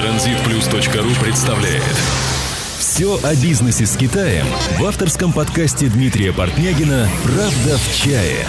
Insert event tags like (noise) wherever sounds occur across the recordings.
Транзитплюс.ру представляет Все о бизнесе с Китаем в авторском подкасте Дмитрия Портнягина «Правда в чае».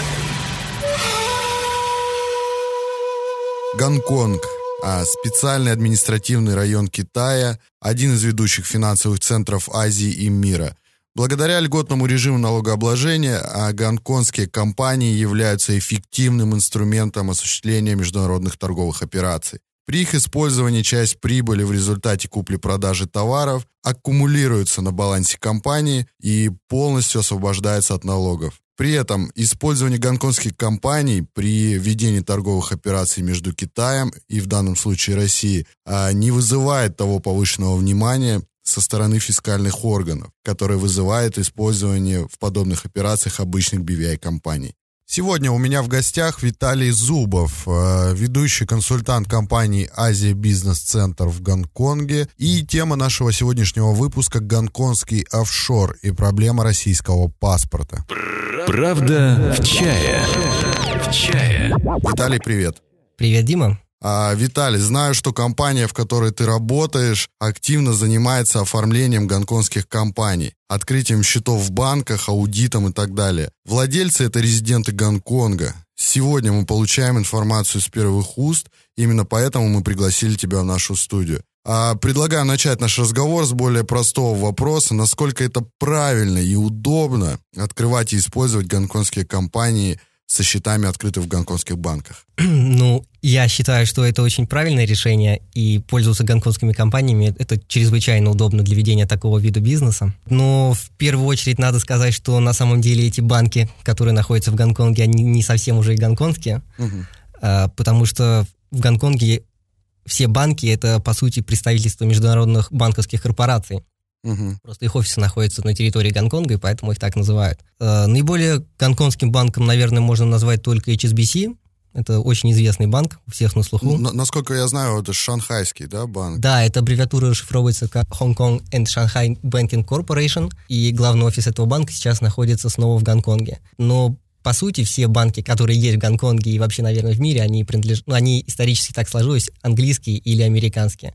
Гонконг а специальный административный район Китая, один из ведущих финансовых центров Азии и мира. Благодаря льготному режиму налогообложения а гонконгские компании являются эффективным инструментом осуществления международных торговых операций. При их использовании часть прибыли в результате купли-продажи товаров аккумулируется на балансе компании и полностью освобождается от налогов. При этом использование гонконгских компаний при ведении торговых операций между Китаем и в данном случае Россией а, не вызывает того повышенного внимания со стороны фискальных органов, которые вызывает использование в подобных операциях обычных BVI-компаний. Сегодня у меня в гостях Виталий Зубов, э, ведущий консультант компании Азия Бизнес Центр в Гонконге. И тема нашего сегодняшнего выпуска – гонконгский офшор и проблема российского паспорта. Правда в чае. В чае. Виталий, привет. Привет, Дима. А, Виталий, знаю, что компания, в которой ты работаешь, активно занимается оформлением гонконгских компаний, открытием счетов в банках, аудитом и так далее. Владельцы – это резиденты Гонконга. Сегодня мы получаем информацию с первых уст, именно поэтому мы пригласили тебя в нашу студию. А предлагаю начать наш разговор с более простого вопроса, насколько это правильно и удобно открывать и использовать гонконгские компании – со счетами, открыты в гонконгских банках? (clears throat) Ну, я считаю, что это очень правильное решение, и пользоваться гонконгскими компаниями – это чрезвычайно удобно для ведения такого вида бизнеса. Но в первую очередь надо сказать, что на самом деле эти банки, которые находятся в Гонконге, они не совсем уже и гонконгские, угу. потому что в Гонконге все банки – это, по сути, представительство международных банковских корпораций. Угу. Просто их офисы находятся на территории Гонконга, и поэтому их так называют. Э, наиболее гонконгским банком, наверное, можно назвать только HSBC. Это очень известный банк, у всех на слуху. Н- насколько я знаю, это шанхайский, да, банк? Да, эта аббревиатура расшифровывается как Hong Kong and Shanghai Banking Corporation, и главный офис этого банка сейчас находится снова в Гонконге. Но по сути, все банки, которые есть в Гонконге и вообще, наверное, в мире, они принадлежат, ну, они исторически так сложились, английские или американские.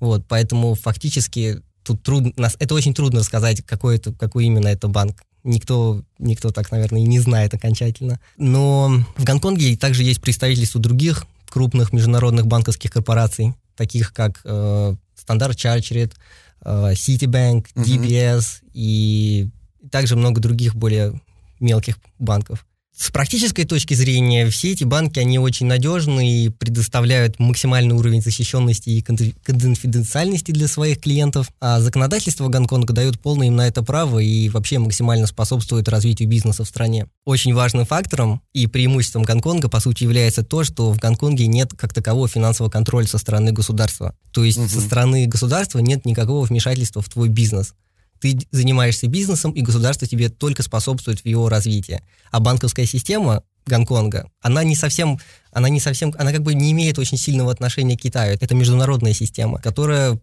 Вот, поэтому фактически тут трудно, нас, это очень трудно сказать, какой, это, какой именно это банк. Никто, никто так, наверное, и не знает окончательно. Но в Гонконге также есть представительство других крупных международных банковских корпораций, таких как э, Standard Chartered, э, Citibank, DBS uh-huh. и также много других более мелких банков. С практической точки зрения, все эти банки, они очень надежны и предоставляют максимальный уровень защищенности и конфиденциальности для своих клиентов. А законодательство Гонконга дает полное им на это право и вообще максимально способствует развитию бизнеса в стране. Очень важным фактором и преимуществом Гонконга, по сути, является то, что в Гонконге нет как такового финансового контроля со стороны государства. То есть угу. со стороны государства нет никакого вмешательства в твой бизнес ты занимаешься бизнесом, и государство тебе только способствует в его развитии. А банковская система Гонконга, она не совсем, она не совсем, она как бы не имеет очень сильного отношения к Китаю. Это международная система, которая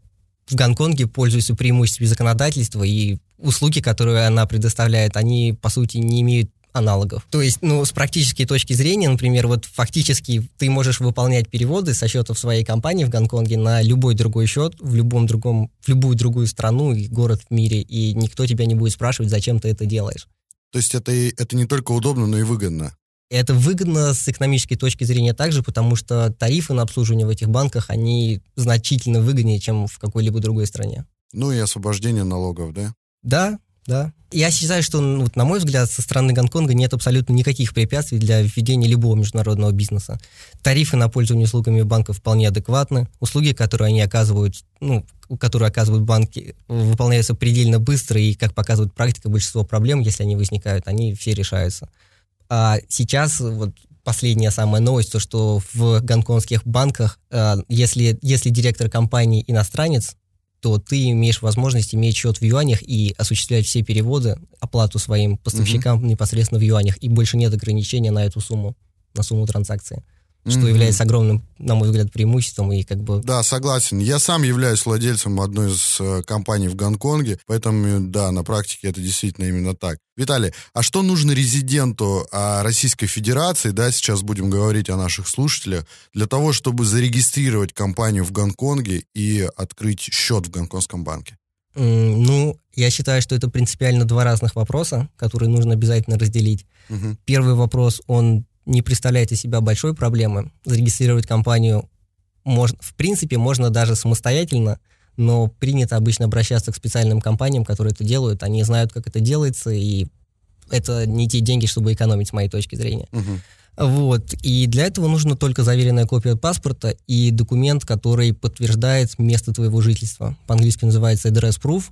в Гонконге пользуется преимуществами законодательства, и услуги, которые она предоставляет, они, по сути, не имеют аналогов. То есть, ну, с практической точки зрения, например, вот фактически ты можешь выполнять переводы со счетов своей компании в Гонконге на любой другой счет в любом другом, в любую другую страну и город в мире, и никто тебя не будет спрашивать, зачем ты это делаешь. То есть это, это не только удобно, но и выгодно. Это выгодно с экономической точки зрения также, потому что тарифы на обслуживание в этих банках, они значительно выгоднее, чем в какой-либо другой стране. Ну и освобождение налогов, да? Да, да. Я считаю, что, ну, вот, на мой взгляд, со стороны Гонконга нет абсолютно никаких препятствий для введения любого международного бизнеса. Тарифы на пользование услугами банков вполне адекватны. Услуги, которые они оказывают, ну, которые оказывают банки, выполняются предельно быстро, и, как показывает практика, большинство проблем, если они возникают, они все решаются. А сейчас вот последняя самая новость, то, что в гонконгских банках, э, если, если директор компании иностранец, то ты имеешь возможность иметь счет в юанях и осуществлять все переводы, оплату своим поставщикам угу. непосредственно в юанях, и больше нет ограничения на эту сумму, на сумму транзакции. Что Мгм. является огромным, на мой взгляд, преимуществом и как бы Да, согласен. Я сам являюсь владельцем одной из э, компаний в Гонконге, поэтому, э, да, на практике это действительно именно так. Виталий, а что нужно резиденту а, Российской Федерации, да, сейчас будем говорить о наших слушателях, для того, чтобы зарегистрировать компанию в Гонконге и открыть счет в гонконгском банке? Ну, я считаю, что это принципиально два разных вопроса, которые нужно обязательно разделить. Мгм. Первый вопрос, он не представляет из себя большой проблемы. Зарегистрировать компанию, можно, в принципе, можно даже самостоятельно, но принято обычно обращаться к специальным компаниям, которые это делают. Они знают, как это делается, и это не те деньги, чтобы экономить, с моей точки зрения. Мгм. Вот. И для этого нужно только заверенная копия паспорта и документ, который подтверждает место твоего жительства. По-английски называется address proof.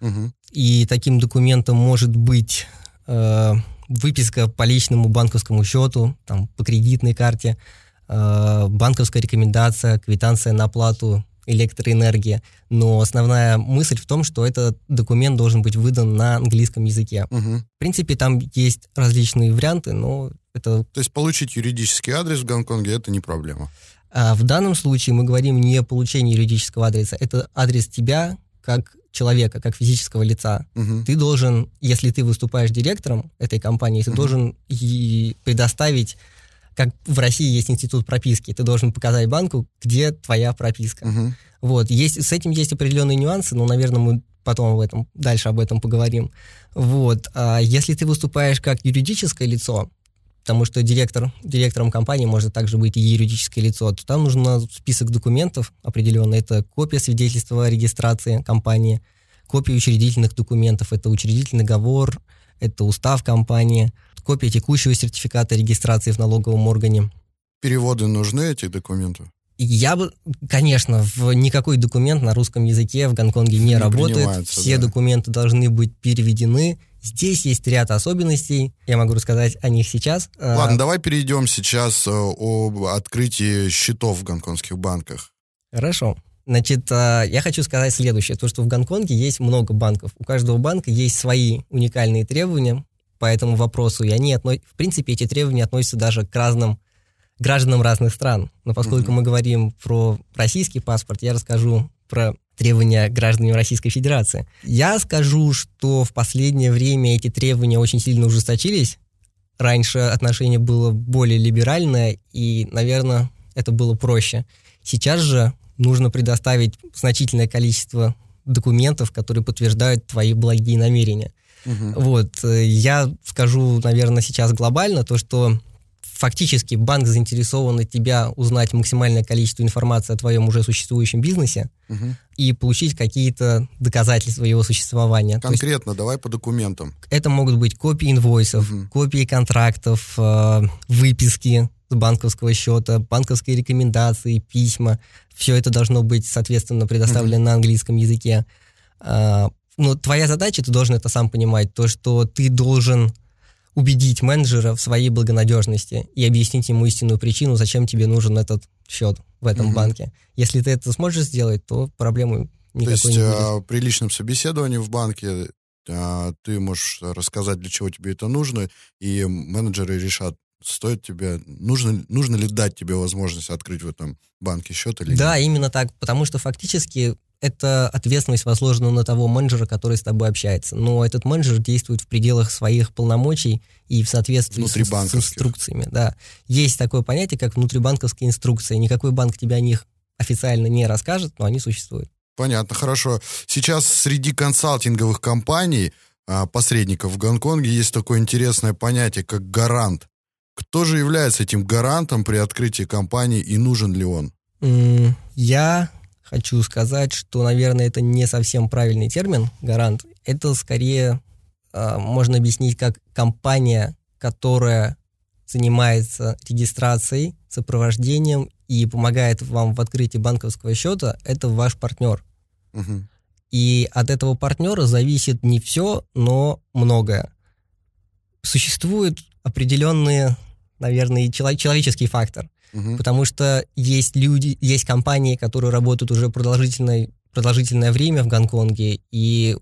Мгм. И таким документом может быть э, выписка по личному банковскому счету, там, по кредитной карте, э, банковская рекомендация, квитанция на оплату электроэнергии. Но основная мысль в том, что этот документ должен быть выдан на английском языке. Мгм. В принципе, там есть различные варианты, но это То есть получить юридический адрес в Гонконге это не проблема. А в данном случае мы говорим не о получении юридического адреса, это адрес тебя как человека, как физического лица. Мгм. Ты должен, если ты выступаешь директором этой компании, ты Мгм. должен и предоставить, как в России есть институт прописки, ты должен показать банку, где твоя прописка. Мгм. Вот, есть, с этим есть определенные нюансы, но, наверное, мы потом об этом, дальше об этом поговорим. Вот, а если ты выступаешь как юридическое лицо, потому что директор, директором компании может также быть и юридическое лицо, то там нужен список документов определенный. Это копия свидетельства о регистрации компании, копия учредительных документов, это учредительный договор, это устав компании, копия текущего сертификата регистрации в налоговом органе. Переводы нужны этих документов? Я бы, конечно, в никакой документ на русском языке в Гонконге не, Не работает. Все да. документы должны быть переведены. Здесь есть ряд особенностей. Я могу рассказать о них сейчас. А, Ладно, давай перейдем сейчас э, об открытии счетов в гонконгских банках. Хорошо. Значит, а, я хочу сказать следующее. То, что в Гонконге есть много банков. У каждого банка есть свои уникальные требования по этому вопросу. И они, отно- в принципе, эти требования относятся даже к разным гражданам разных стран. Но поскольку Мгм. мы говорим про российский паспорт, я расскажу про требования граждан Российской Федерации. Я скажу, что в последнее время эти требования очень сильно ужесточились. Раньше отношение было более либеральное, и, наверное, это было проще. Сейчас же нужно предоставить значительное количество документов, которые подтверждают твои благие намерения. Мгм. Вот, э, я скажу, наверное, сейчас глобально то, что фактически банк заинтересован от тебя узнать максимальное количество информации о твоем уже существующем бизнесе Мгм. и получить какие-то доказательства его существования. То есть Конкретно, давай по документам. это могут быть копии инвойсов, Мгм. копии контрактов, э, выписки с банковского счета, банковские рекомендации, письма. Все это должно быть, соответственно, предоставлено на английском языке. А, Но твоя задача, ты должен это сам понимать, то, что ты должен убедить менеджера в своей благонадежности и объяснить ему истинную причину, зачем тебе нужен этот счет в этом Мгм. банке. Если ты это сможешь сделать, то проблемы То никакой есть не будет. э, при личном собеседовании в банке э, ты можешь рассказать, для чего тебе это нужно, и менеджеры решат, стоит тебе, нужно, нужно ли дать тебе возможность открыть в этом банке счет или Да, нет. именно так, потому что фактически это ответственность возложена на того менеджера, который с тобой общается. Но этот менеджер действует в пределах своих полномочий и в соответствии с, с инструкциями. Да. Есть такое понятие, как внутрибанковские инструкции. Никакой банк тебе о них официально не расскажет, но они существуют. Понятно, хорошо. Сейчас среди консалтинговых компаний, а, посредников в Гонконге, есть такое интересное понятие, как гарант. Кто же является этим гарантом при открытии компании и нужен ли он? Я хочу сказать, что, наверное, это не совсем правильный термин «гарант». Это скорее а, можно объяснить как компания, которая занимается регистрацией, сопровождением и помогает вам в открытии банковского счета, это ваш партнер. Мгм. И от этого партнера зависит не все, но многое. Существуют определенные, наверное, человеческий фактор. Мгм. Потому что есть люди, есть компании, которые работают уже продолжительное, продолжительное время в Гонконге, и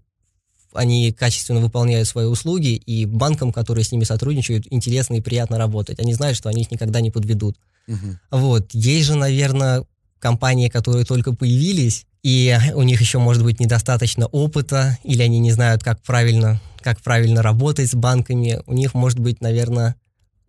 они качественно выполняют свои услуги, и банкам, которые с ними сотрудничают, интересно и приятно работать. Они знают, что они их никогда не подведут. Угу. Вот. Есть же, наверное, компании, которые только появились, и у них еще может быть недостаточно опыта, или они не знают, как правильно, как правильно работать с банками. У них может быть, наверное,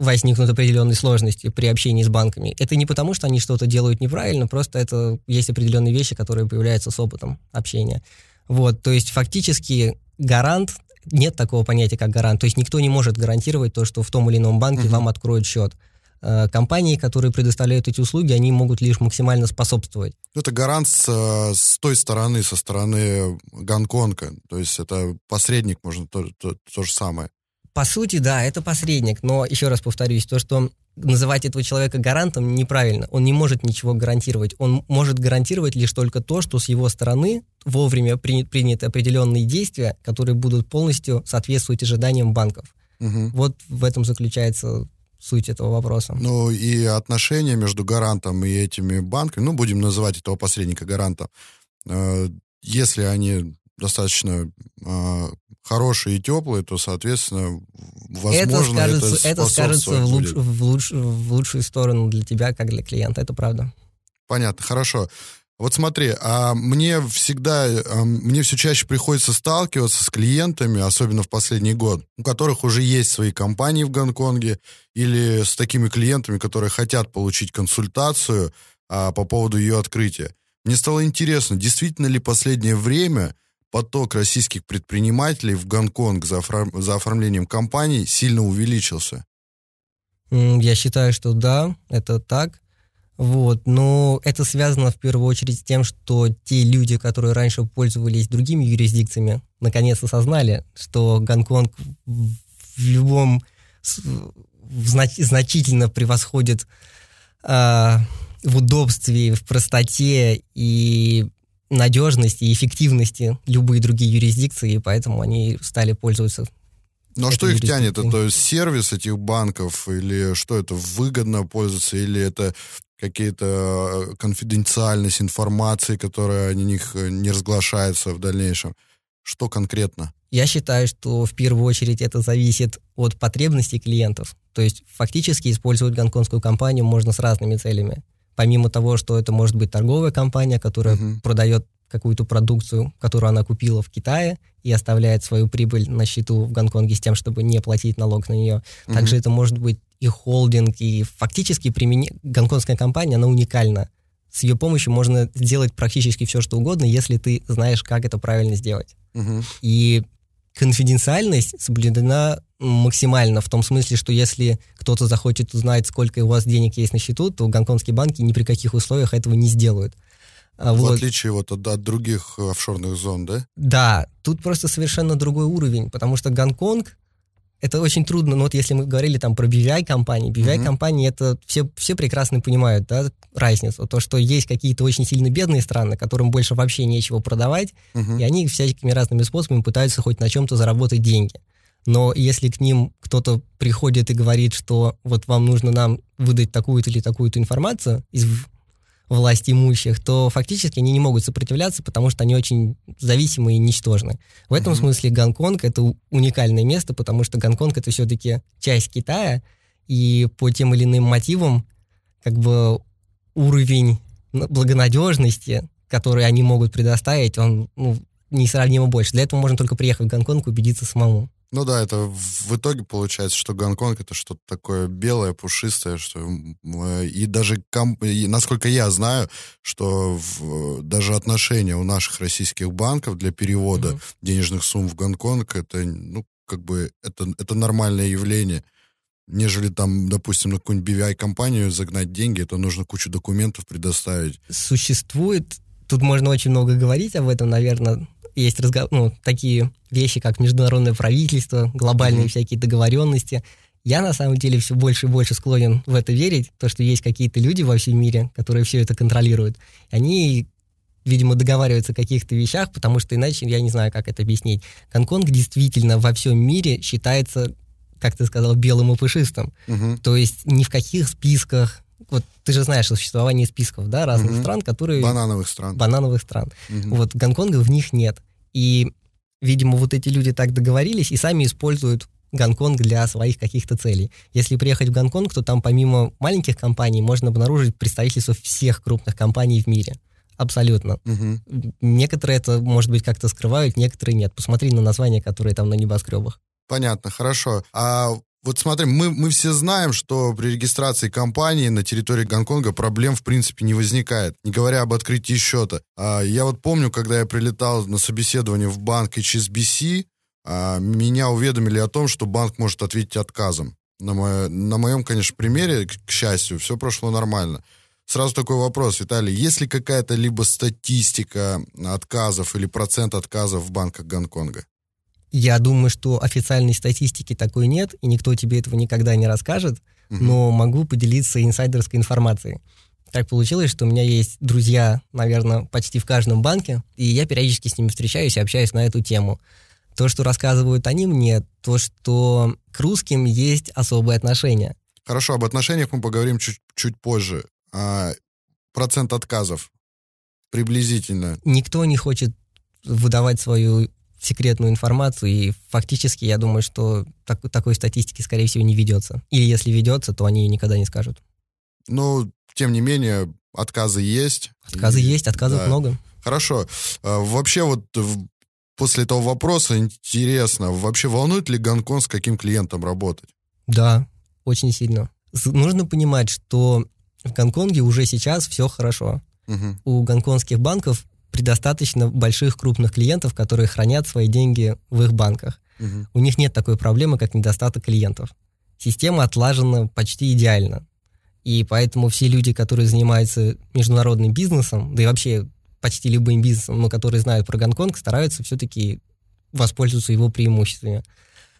возникнут определенные сложности при общении с банками. Это не потому, что они что-то делают неправильно, просто это есть определенные вещи, которые появляются с опытом общения. Вот, то есть фактически гарант, нет такого понятия, как гарант. То есть никто не может гарантировать то, что в том или ином банке uh-huh. вам откроют счет. Э, компании, которые предоставляют эти услуги, они могут лишь максимально способствовать. Это гарант с, с той стороны, со стороны Гонконга. То есть это посредник, можно то, то, то же самое. По сути, да, это посредник, но еще раз повторюсь, то, что называть этого человека гарантом неправильно. Он не может ничего гарантировать. Он может гарантировать лишь только то, что с его стороны вовремя при, приняты определенные действия, которые будут полностью соответствовать ожиданиям банков. Угу. Вот в этом заключается суть этого вопроса. Ну и отношения между гарантом и этими банками, ну будем называть этого посредника гарантом, э, если они достаточно э, хорошие и теплые, то, соответственно, возможно, это скажется, это, это скажется в, луч, в, луч, в лучшую сторону для тебя, как для клиента, это правда. Понятно, хорошо. Вот смотри, а мне всегда, а, мне все чаще приходится сталкиваться с клиентами, особенно в последний год, у которых уже есть свои компании в Гонконге, или с такими клиентами, которые хотят получить консультацию а, по поводу ее открытия. Мне стало интересно, действительно ли последнее время поток российских предпринимателей в Гонконг за, оформ... за оформлением компаний сильно увеличился? Я считаю, что да, это так. Вот, но это связано в первую очередь с тем, что те люди, которые раньше пользовались другими юрисдикциями, наконец осознали, что Гонконг в любом в знач, значительно превосходит э, в удобстве, в простоте и надежности и эффективности любые другие юрисдикции, и поэтому они стали пользоваться но что их тянет? Это сервис этих банков или что это выгодно пользоваться или это какие-то э, конфиденциальность информации, которая о них э, не разглашается в дальнейшем? Что конкретно? Я считаю, что в первую очередь это зависит от потребностей клиентов. То есть фактически использовать гонконгскую компанию можно с разными целями. Помимо того, что это может быть торговая компания, которая uh-huh. продает какую-то продукцию, которую она купила в Китае и оставляет свою прибыль на счету в Гонконге с тем, чтобы не платить налог на нее. Угу. Также это может быть и холдинг, и фактически примени... гонконгская компания, она уникальна. С ее помощью можно сделать практически все, что угодно, если ты знаешь, как это правильно сделать. Угу. И конфиденциальность соблюдена максимально, в том смысле, что если кто-то захочет узнать, сколько у вас денег есть на счету, то гонконгские банки ни при каких условиях этого не сделают. А, в вот. отличие вот от, от других э, офшорных зон, да? Да, тут просто совершенно другой уровень, потому что Гонконг это очень трудно, ну вот если мы говорили там про BVI-компании, BVI-компании, mm-hmm. это все, все прекрасно понимают, да, разницу, то, что есть какие-то очень сильно бедные страны, которым больше вообще нечего продавать, mm-hmm. и они всякими разными способами пытаются хоть на чем-то заработать деньги. Но если к ним кто-то приходит и говорит, что вот вам нужно нам выдать такую-то или такую-то информацию из власть имущих, то фактически они не могут сопротивляться, потому что они очень зависимы и ничтожны. В этом mm-hmm. смысле Гонконг — это уникальное место, потому что Гонконг — это все-таки часть Китая, и по тем или иным мотивам как бы уровень благонадежности, который они могут предоставить, он ну, несравнимо больше. Для этого можно только приехать в Гонконг и убедиться самому. Ну да, это в итоге получается, что Гонконг это что-то такое белое, пушистое, что и даже и, насколько я знаю, что в, даже отношения у наших российских банков для перевода mm-hmm. денежных сумм в Гонконг это ну как бы это это нормальное явление, нежели там, допустим, на какую-нибудь BVI компанию загнать деньги, это нужно кучу документов предоставить. Существует Тут можно очень много говорить об этом, наверное есть разго... ну, такие вещи, как международное правительство, глобальные mm-hmm. всякие договоренности. Я на самом деле все больше и больше склонен в это верить, то, что есть какие-то люди во всем мире, которые все это контролируют. Они, видимо, договариваются о каких-то вещах, потому что иначе я не знаю, как это объяснить. Гонконг действительно во всем мире считается, как ты сказал, белым и пушистым. Угу. То есть ни в каких списках, вот ты же знаешь о существовании списков, да, разных угу. стран, которые... Банановых стран. Банановых стран. Угу. Вот Гонконга в них нет. И, видимо, вот эти люди так договорились и сами используют Гонконг для своих каких-то целей. Если приехать в Гонконг, то там помимо маленьких компаний можно обнаружить представительство всех крупных компаний в мире. Абсолютно. Угу. Некоторые это, может быть, как-то скрывают, некоторые нет. Посмотри на названия, которые там на небоскребах. Понятно, хорошо. А вот смотри, мы, мы все знаем, что при регистрации компании на территории Гонконга проблем в принципе не возникает, не говоря об открытии счета. А, я вот помню, когда я прилетал на собеседование в банк HSBC, а, меня уведомили о том, что банк может ответить отказом. На, мое, на моем, конечно, примере, к счастью, все прошло нормально. Сразу такой вопрос, Виталий, есть ли какая-то либо статистика отказов или процент отказов в банках Гонконга? Я думаю, что официальной статистики такой нет, и никто тебе этого никогда не расскажет, но могу поделиться инсайдерской информацией. Так получилось, что у меня есть друзья, наверное, почти в каждом банке, и я периодически с ними встречаюсь и общаюсь на эту тему. То, что рассказывают они мне, то, что к русским есть особые отношения. Хорошо, об отношениях мы поговорим чуть, чуть позже. А процент отказов приблизительно? Никто не хочет выдавать свою секретную информацию, и фактически я думаю, что так, такой статистики, скорее всего, не ведется. Или если ведется, то они ее никогда не скажут. Ну, тем не менее, отказы есть. Отказы и, есть, отказов да. много. Хорошо. А, вообще вот после этого вопроса интересно, вообще волнует ли Гонконг с каким клиентом работать? Да, очень сильно. Нужно понимать, что в Гонконге уже сейчас все хорошо. Угу. У гонконгских банков предостаточно больших крупных клиентов, которые хранят свои деньги в их банках. Угу. У них нет такой проблемы, как недостаток клиентов. Система отлажена почти идеально. И поэтому все люди, которые занимаются международным бизнесом, да и вообще почти любым бизнесом, но которые знают про Гонконг, стараются все-таки воспользоваться его преимуществами.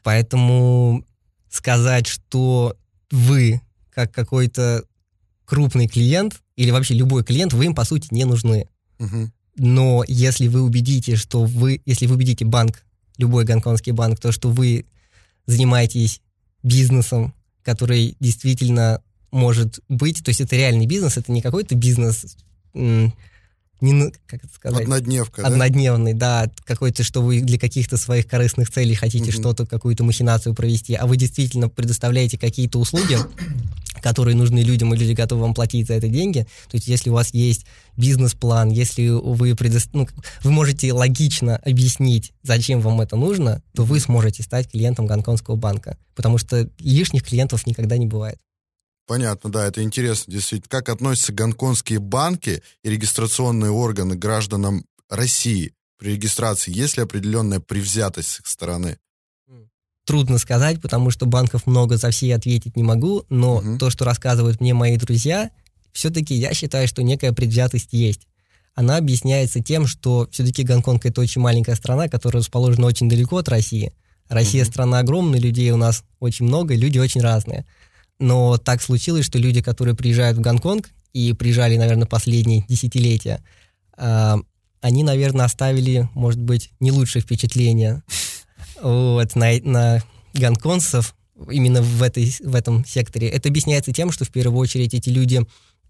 Поэтому сказать, что вы, как какой-то крупный клиент, или вообще любой клиент, вы им, по сути, не нужны. Угу. Но если вы убедите, что вы, если вы убедите банк, любой гонконгский банк, то, что вы занимаетесь бизнесом, который действительно может быть, то есть это реальный бизнес, это не какой-то бизнес, не, как это сказать? Однодневка, Однодневный, да, да какой-то, что вы для каких-то своих корыстных целей хотите угу. что-то, какую-то махинацию провести, а вы действительно предоставляете какие-то услуги, которые нужны людям, и люди готовы вам платить за это деньги. То есть если у вас есть бизнес-план, если вы, предо... ну, вы можете логично объяснить, зачем вам это нужно, то вы сможете стать клиентом гонконгского банка, потому что лишних клиентов никогда не бывает. Понятно, да, это интересно, действительно. Как относятся гонконгские банки и регистрационные органы гражданам России при регистрации? Есть ли определенная привзятость с их стороны? Трудно сказать, потому что банков много, за все ответить не могу, но угу. то, что рассказывают мне мои друзья, все-таки я считаю, что некая предвзятость есть. Она объясняется тем, что все-таки Гонконг это очень маленькая страна, которая расположена очень далеко от России. Россия угу. страна огромная, людей у нас очень много, люди очень разные. Но так случилось, что люди, которые приезжают в Гонконг и приезжали, наверное, последние десятилетия, э, они, наверное, оставили, может быть, не лучшее впечатление вот, на, на гонконцев именно в, этой, в этом секторе. Это объясняется тем, что в первую очередь эти люди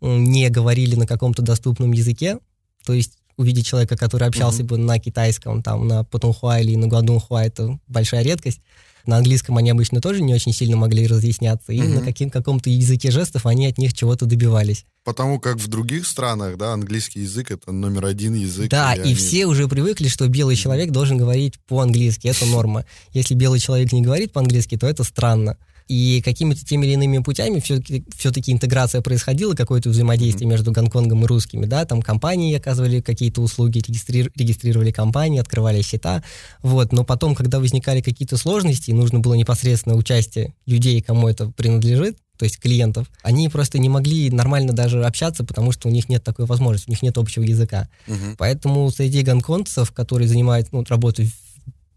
не говорили на каком-то доступном языке, то есть увидеть человека, который общался mm-hmm. бы на китайском, там, на Путунхуа или на Гуадунхуа, это большая редкость. На английском они обычно тоже не очень сильно могли разъясняться, и угу. на каким, каком-то языке жестов они от них чего-то добивались. Потому как в других странах, да, английский язык это номер один язык. Да, и, и они... все уже привыкли, что белый человек должен говорить по-английски, это норма. Если белый человек не говорит по-английски, то это странно. И какими-то теми или иными путями все-таки, все-таки интеграция происходила, какое-то взаимодействие mm-hmm. между Гонконгом и русскими, да, там компании оказывали какие-то услуги, регистри- регистрировали компании, открывали счета, вот, но потом, когда возникали какие-то сложности, и нужно было непосредственно участие людей, кому это принадлежит, то есть клиентов, они просто не могли нормально даже общаться, потому что у них нет такой возможности, у них нет общего языка. Uh-huh. Поэтому среди гонконгцев, которые занимают, ну, работают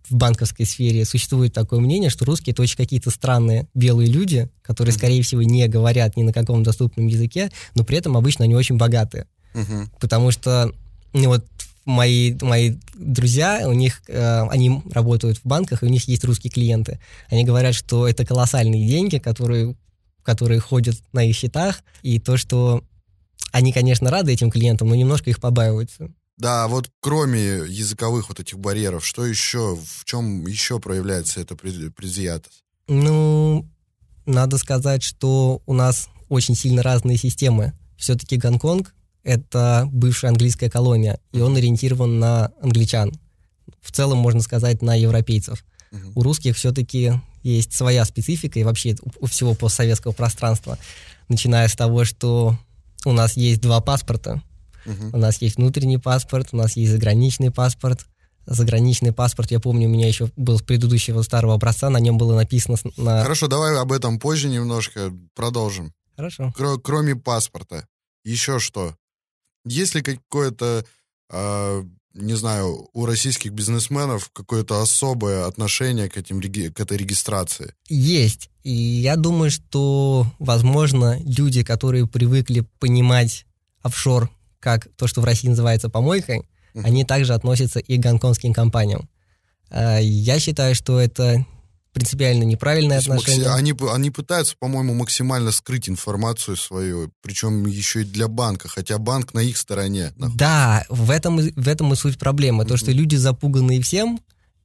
в банковской сфере существует такое мнение, что русские это очень какие-то странные белые люди, которые, скорее всего, не говорят ни на каком доступном языке, но при этом обычно они очень богатые. Uh-huh. Потому что ну, вот мои, мои друзья, у них, э, они работают в банках, и у них есть русские клиенты. Они говорят, что это колоссальные деньги, которые, которые ходят на их счетах, и то, что они, конечно, рады этим клиентам, но немножко их побаиваются. Да, вот кроме языковых вот этих барьеров, что еще, в чем еще проявляется эта предвзятость? Ну, надо сказать, что у нас очень сильно разные системы. Все-таки Гонконг — это бывшая английская колония, и он ориентирован на англичан. В целом, можно сказать, на европейцев. Uh-huh. У русских все-таки есть своя специфика, и вообще у всего постсоветского пространства, начиная с того, что у нас есть два паспорта. У нас есть внутренний паспорт, у нас есть заграничный паспорт, заграничный паспорт, я помню, у меня еще был с предыдущего старого образца, на нем было написано... На... Хорошо, давай об этом позже немножко продолжим. Хорошо. Кр- кроме паспорта, еще что? Есть ли какое-то, э, не знаю, у российских бизнесменов какое-то особое отношение к, этим, к этой регистрации? Есть. И я думаю, что, возможно, люди, которые привыкли понимать офшор как то, что в России называется помойкой, они также относятся и к гонконгским компаниям. А, я считаю, что это принципиально неправильное отношение. Они, они пытаются, по-моему, максимально скрыть информацию свою, причем еще и для банка, хотя банк на их стороне. Находится. Да, в этом, в этом и суть проблемы. Mm-hmm. То, что люди запуганы всем,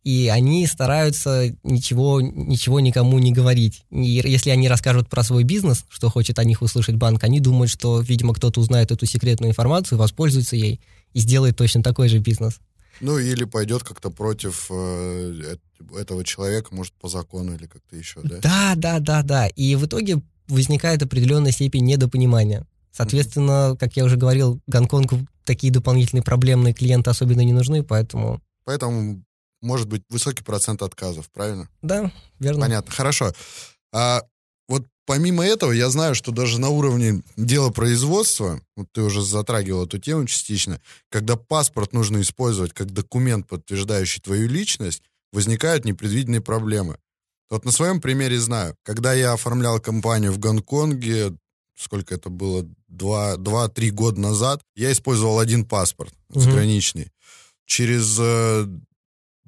и они стараются ничего, ничего никому не говорить. И если они расскажут про свой бизнес, что хочет о них услышать банк, они думают, что, видимо, кто-то узнает эту секретную информацию, воспользуется ей и сделает точно такой же бизнес. Ну, или пойдет как-то против э, этого человека, может, по закону или как-то еще, да? Да, да, да, да. И в итоге возникает определенная степень недопонимания. Соответственно, mm-hmm. как я уже говорил, Гонконгу такие дополнительные проблемные клиенты особенно не нужны, поэтому... Поэтому может быть высокий процент отказов, правильно? Да, верно. Понятно, хорошо. А вот помимо этого, я знаю, что даже на уровне дела производства, вот ты уже затрагивал эту тему частично, когда паспорт нужно использовать как документ, подтверждающий твою личность, возникают непредвиденные проблемы. Вот на своем примере знаю, когда я оформлял компанию в Гонконге, сколько это было, два-три года назад, я использовал один паспорт угу. заграничный. Через э,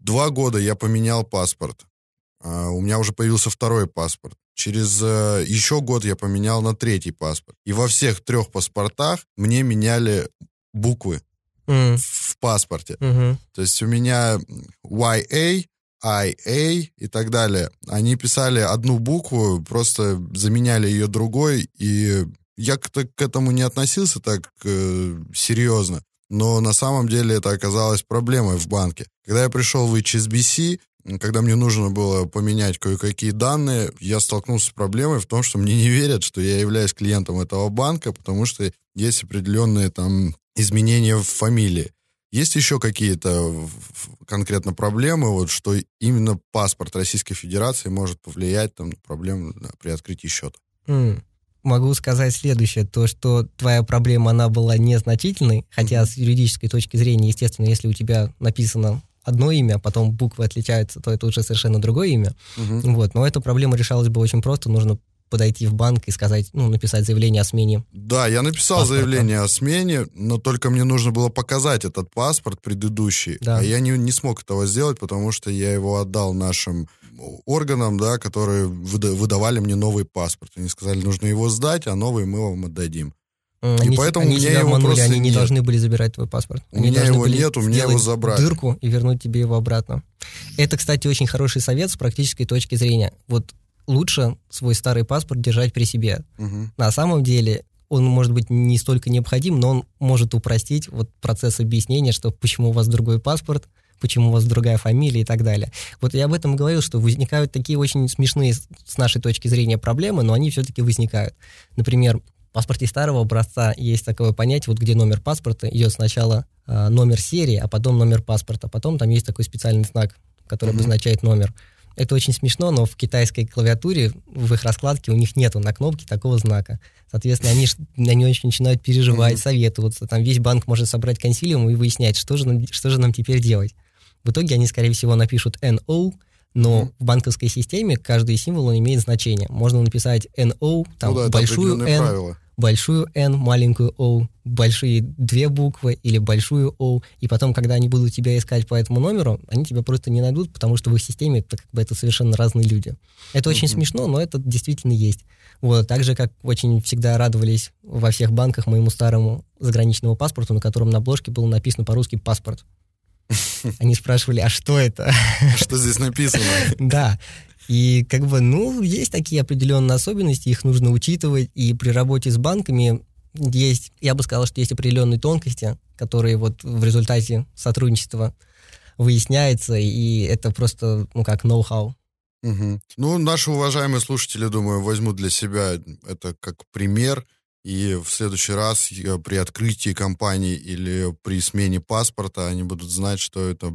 два года я поменял паспорт. Э, у меня уже появился второй паспорт. Через э, еще год я поменял на третий паспорт. И во всех трех паспортах мне меняли буквы mm. в паспорте. Mm-hmm. То есть у меня YA, IA и так далее. Они писали одну букву, просто заменяли ее другой, и я к, к этому не относился так э, серьезно. Но на самом деле это оказалось проблемой в банке. Когда я пришел в HSBC, когда мне нужно было поменять кое-какие данные, я столкнулся с проблемой в том, что мне не верят, что я являюсь клиентом этого банка, потому что есть определенные там изменения в фамилии. Есть еще какие-то конкретно проблемы, вот, что именно паспорт Российской Федерации может повлиять там, на проблему да, при открытии счета? Mm. Могу сказать следующее, то, что твоя проблема, она была незначительной, хотя mm-hmm. с юридической точки зрения, естественно, если у тебя написано одно имя, а потом буквы отличаются, то это уже совершенно другое имя. Угу. Вот, но эта проблема решалась бы очень просто, нужно подойти в банк и сказать, ну, написать заявление о смене. Да, я написал паспорта. заявление о смене, но только мне нужно было показать этот паспорт предыдущий, да. а я не, не смог этого сделать, потому что я его отдал нашим органам, да, которые выдавали мне новый паспорт. Они сказали, нужно его сдать, а новый мы вам отдадим. Они, и поэтому они у меня тебя его обманули, они не нет. должны были забирать твой паспорт. У они меня его нет, у меня его забрали. дырку и вернуть тебе его обратно. Это, кстати, очень хороший совет с практической точки зрения. Вот лучше свой старый паспорт держать при себе. Угу. На самом деле он может быть не столько необходим, но он может упростить вот процесс объяснения, что почему у вас другой паспорт, почему у вас другая фамилия и так далее. Вот я об этом говорил, что возникают такие очень смешные с нашей точки зрения проблемы, но они все-таки возникают. Например, паспорте старого образца есть такое понятие, вот где номер паспорта идет сначала э, номер серии, а потом номер паспорта, потом там есть такой специальный знак, который mm-hmm. обозначает номер. Это очень смешно, но в китайской клавиатуре, в их раскладке у них нету на кнопке такого знака. Соответственно, они, они очень начинают переживать, mm-hmm. советоваться. Там весь банк может собрать консилиум и выяснять, что же, нам, что же нам теперь делать. В итоге они, скорее всего, напишут NO, но mm-hmm. в банковской системе каждый символ он имеет значение. Можно написать NO, там ну да, большую N, правила большую N, маленькую O, большие две буквы или большую O, и потом, когда они будут тебя искать по этому номеру, они тебя просто не найдут, потому что в их системе это, как бы, это совершенно разные люди. Это очень mm-hmm. смешно, но это действительно есть. Вот, так же, как очень всегда радовались во всех банках моему старому заграничному паспорту, на котором на обложке было написано по-русски «паспорт». (laughs) Они спрашивали, а что это? Что здесь написано? (laughs) Да. И как бы, ну, есть такие определенные особенности, их нужно учитывать, и при работе с банками есть, я бы сказал, что есть определенные тонкости, которые вот в результате сотрудничества выясняется, и это просто, ну, как ноу-хау. Угу. Ну, наши уважаемые слушатели, думаю, возьмут для себя это как пример, и в следующий раз при открытии компании или при смене паспорта они будут знать, что это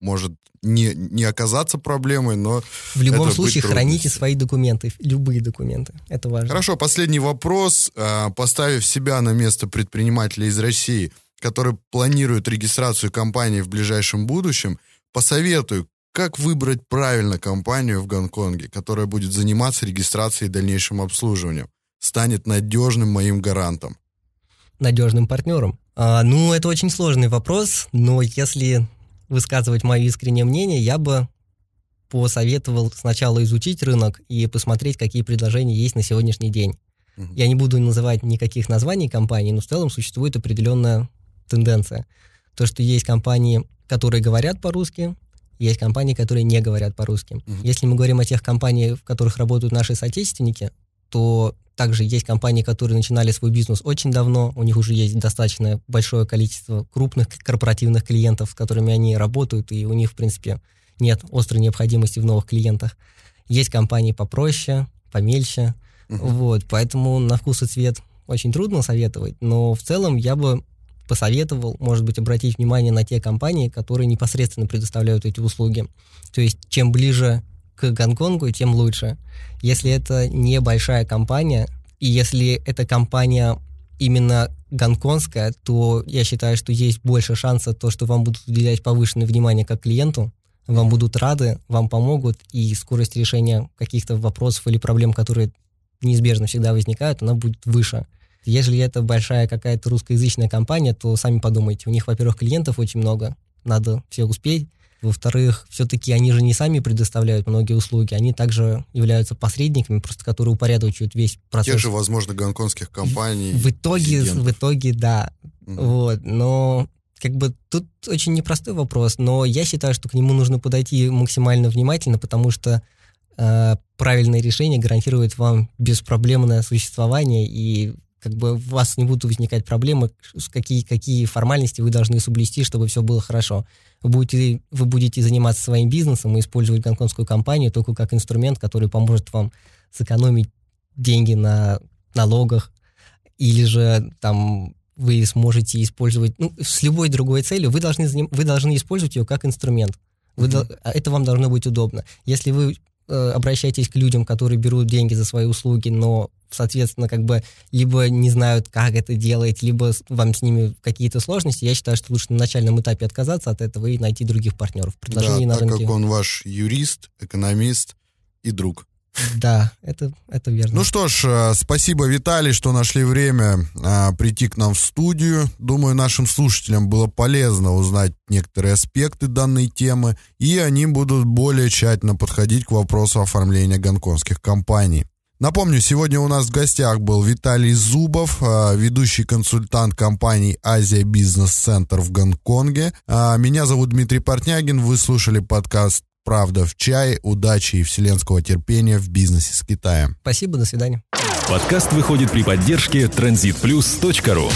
может не, не оказаться проблемой, но... В любом случае храните свои документы, любые документы. Это важно. Хорошо, последний вопрос. А, поставив себя на место предпринимателя из России, который планирует регистрацию компании в ближайшем будущем, посоветую, как выбрать правильно компанию в Гонконге, которая будет заниматься регистрацией и дальнейшим обслуживанием, станет надежным моим гарантом? Надежным партнером. А, ну, это очень сложный вопрос, но если высказывать мое искреннее мнение, я бы посоветовал сначала изучить рынок и посмотреть, какие предложения есть на сегодняшний день. Я не буду называть никаких названий компаний, но в целом существует определенная тенденция. То, что есть компании, которые говорят по-русски, есть компании, которые не говорят по-русски. Uh-huh. Если мы говорим о тех компаниях, в которых работают наши соотечественники, то также есть компании, которые начинали свой бизнес очень давно, у них уже есть достаточно большое количество крупных корпоративных клиентов, с которыми они работают, и у них, в принципе, нет острой необходимости в новых клиентах. Есть компании попроще, помельче, uh-huh. вот, поэтому на вкус и цвет очень трудно советовать, но в целом я бы посоветовал, может быть, обратить внимание на те компании, которые непосредственно предоставляют эти услуги. То есть, чем ближе к Гонконгу, тем лучше. Если это небольшая компания, и если эта компания именно гонконгская, то я считаю, что есть больше шанса то, что вам будут уделять повышенное внимание как клиенту, вам будут рады, вам помогут, и скорость решения каких-то вопросов или проблем, которые неизбежно всегда возникают, она будет выше. Если это большая какая-то русскоязычная компания, то сами подумайте, у них, во-первых, клиентов очень много, надо все успеть, во-вторых, все-таки они же не сами предоставляют многие услуги, они также являются посредниками, просто которые упорядочивают весь процесс. Тех же, возможно, гонконгских компаний. В, итоге, в итоге, да. Угу. Вот, но как бы тут очень непростой вопрос, но я считаю, что к нему нужно подойти максимально внимательно, потому что э, правильное решение гарантирует вам беспроблемное существование и как бы у вас не будут возникать проблемы, какие, какие формальности вы должны соблюсти, чтобы все было хорошо. Вы будете, вы будете заниматься своим бизнесом и использовать гонконгскую компанию только как инструмент, который поможет вам сэкономить деньги на налогах, или же там вы сможете использовать, ну, с любой другой целью, вы должны, вы должны использовать ее как инструмент. Вы, mm-hmm. Это вам должно быть удобно. Если вы э, обращаетесь к людям, которые берут деньги за свои услуги, но соответственно, как бы либо не знают, как это делать, либо вам с ними какие-то сложности, я считаю, что лучше на начальном этапе отказаться от этого и найти других партнеров. Предложений да, на так рынке. как он ваш юрист, экономист и друг. Да, это, это верно. Ну что ж, э, спасибо, Виталий, что нашли время а, прийти к нам в студию. Думаю, нашим слушателям было полезно узнать некоторые аспекты данной темы, и они будут более тщательно подходить к вопросу оформления гонконгских компаний. Напомню, сегодня у нас в гостях был Виталий Зубов, а, ведущий консультант компании «Азия Бизнес Центр» в Гонконге. Меня зовут Дмитрий Портнягин. Вы слушали подкаст «Правда в чае». Удачи и вселенского терпения в бизнесе с Китаем. Спасибо, до свидания. Подкаст выходит при поддержке transitplus.ru